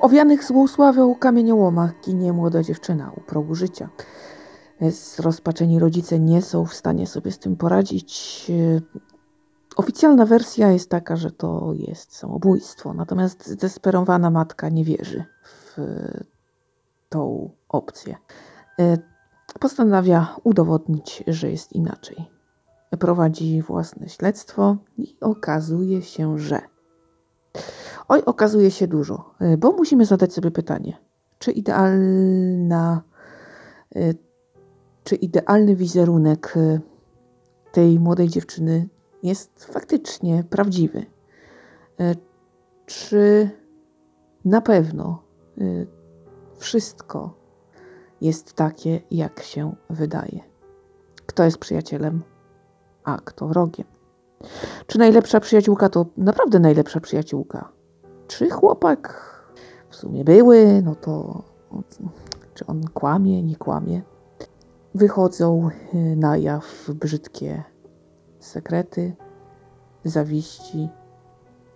owianych złą kamieniołomach ginie młoda dziewczyna u progu życia. Zrozpaczeni rodzice nie są w stanie sobie z tym poradzić. Oficjalna wersja jest taka, że to jest samobójstwo, natomiast zdesperowana matka nie wierzy w tą opcję. Postanawia udowodnić, że jest inaczej. Prowadzi własne śledztwo i okazuje się, że. Oj, okazuje się dużo, bo musimy zadać sobie pytanie, czy idealna, czy idealny wizerunek tej młodej dziewczyny jest faktycznie prawdziwy. Czy na pewno wszystko jest takie, jak się wydaje? Kto jest przyjacielem, a kto wrogiem? Czy najlepsza przyjaciółka to naprawdę najlepsza przyjaciółka? Czy chłopak w sumie były, no to czy on kłamie, nie kłamie? Wychodzą na jaw brzydkie sekrety, zawiści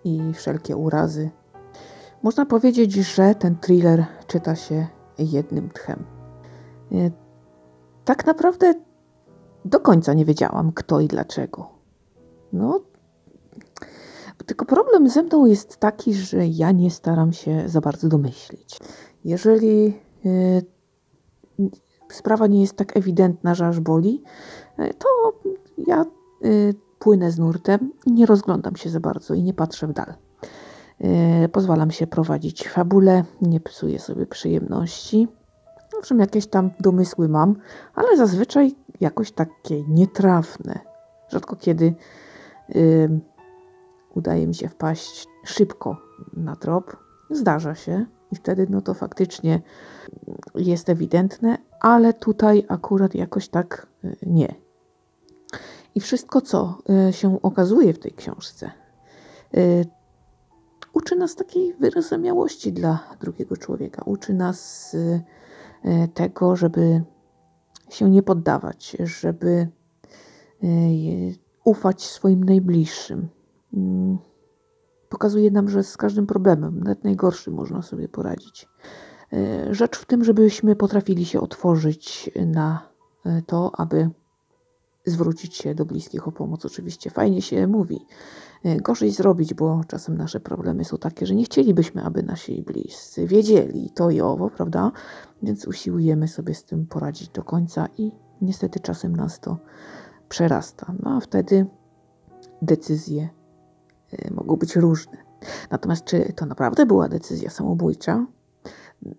i wszelkie urazy. Można powiedzieć, że ten thriller czyta się jednym tchem. E, tak naprawdę do końca nie wiedziałam, kto i dlaczego. No, tylko problem ze mną jest taki, że ja nie staram się za bardzo domyślić. Jeżeli y, sprawa nie jest tak ewidentna, że aż boli, y, to ja y, płynę z nurtem i nie rozglądam się za bardzo i nie patrzę w dal. Pozwalam się prowadzić fabule, nie psuję sobie przyjemności. Owszem, jakieś tam domysły mam, ale zazwyczaj jakoś takie nietrafne. Rzadko kiedy udaje mi się wpaść szybko na trop. Zdarza się i wtedy no to faktycznie jest ewidentne, ale tutaj akurat jakoś tak y, nie. I wszystko, co y, się okazuje w tej książce, y, uczy nas takiej wyrozumiałości dla drugiego człowieka. Uczy nas tego, żeby się nie poddawać, żeby ufać swoim najbliższym. Mm, pokazuje nam, że z każdym problemem, nawet najgorszym, można sobie poradzić. E, rzecz w tym, żebyśmy potrafili się otworzyć na e, to, aby zwrócić się do bliskich o pomoc. Oczywiście fajnie się mówi, e, gorzej zrobić, bo czasem nasze problemy są takie, że nie chcielibyśmy, aby nasi bliscy wiedzieli to i owo, prawda? Więc usiłujemy sobie z tym poradzić do końca i niestety czasem nas to przerasta. No a wtedy decyzje mogą być różne. Natomiast czy to naprawdę była decyzja samobójcza?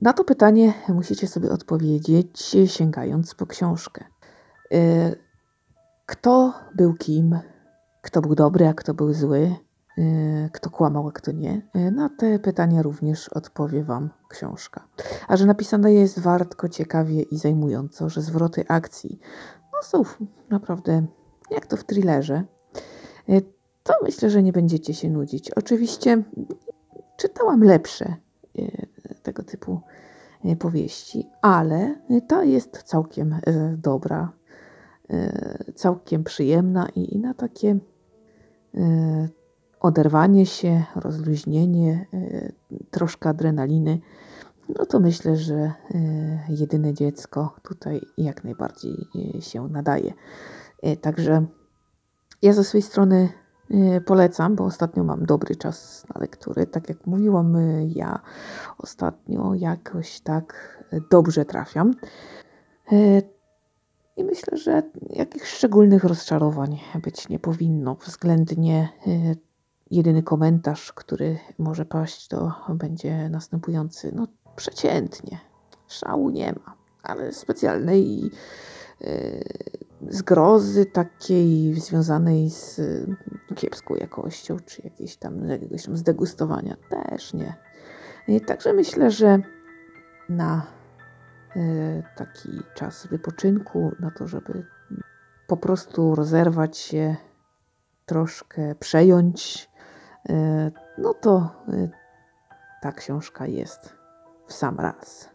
Na to pytanie musicie sobie odpowiedzieć, sięgając po książkę. Y, kto był kim? Kto był dobry, a kto był zły? Y, kto kłamał, a kto nie? Na te pytania również odpowie Wam książka. A że napisana jest wartko, ciekawie i zajmująco, że zwroty akcji no, są naprawdę jak to w thrillerze, to myślę, że nie będziecie się nudzić. Oczywiście czytałam lepsze e, tego typu e, powieści, ale ta jest całkiem dobra, całkiem przyjemna i na takie oderwanie się, rozluźnienie, troszkę adrenaliny, no to myślę, że jedyne dziecko tutaj jak najbardziej się nadaje. Także ja ze swojej strony polecam, bo ostatnio mam dobry czas na lektury. Tak jak mówiłam, y, ja ostatnio jakoś tak dobrze trafiam. I myślę, że jakichś szczególnych rozczarowań być nie powinno. Względnie jedyny komentarz, który może paść, to będzie następujący. No, przeciętnie. Szału nie ma, ale specjalnej zgrozy takiej związanej z kiepską jakością, czy jakiejś tam, jakiegoś tam zdegustowania też nie. Także myślę, że na e, taki czas wypoczynku, na to, żeby po prostu rozerwać się, troszkę przejąć, e, no to e, ta książka jest w sam raz.